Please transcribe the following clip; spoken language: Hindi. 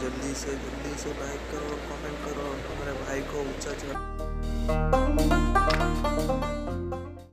जल्दी से जल्दी से लाइक करो कमेंट करो और हमारे भाई को ऊँचा चढ़ा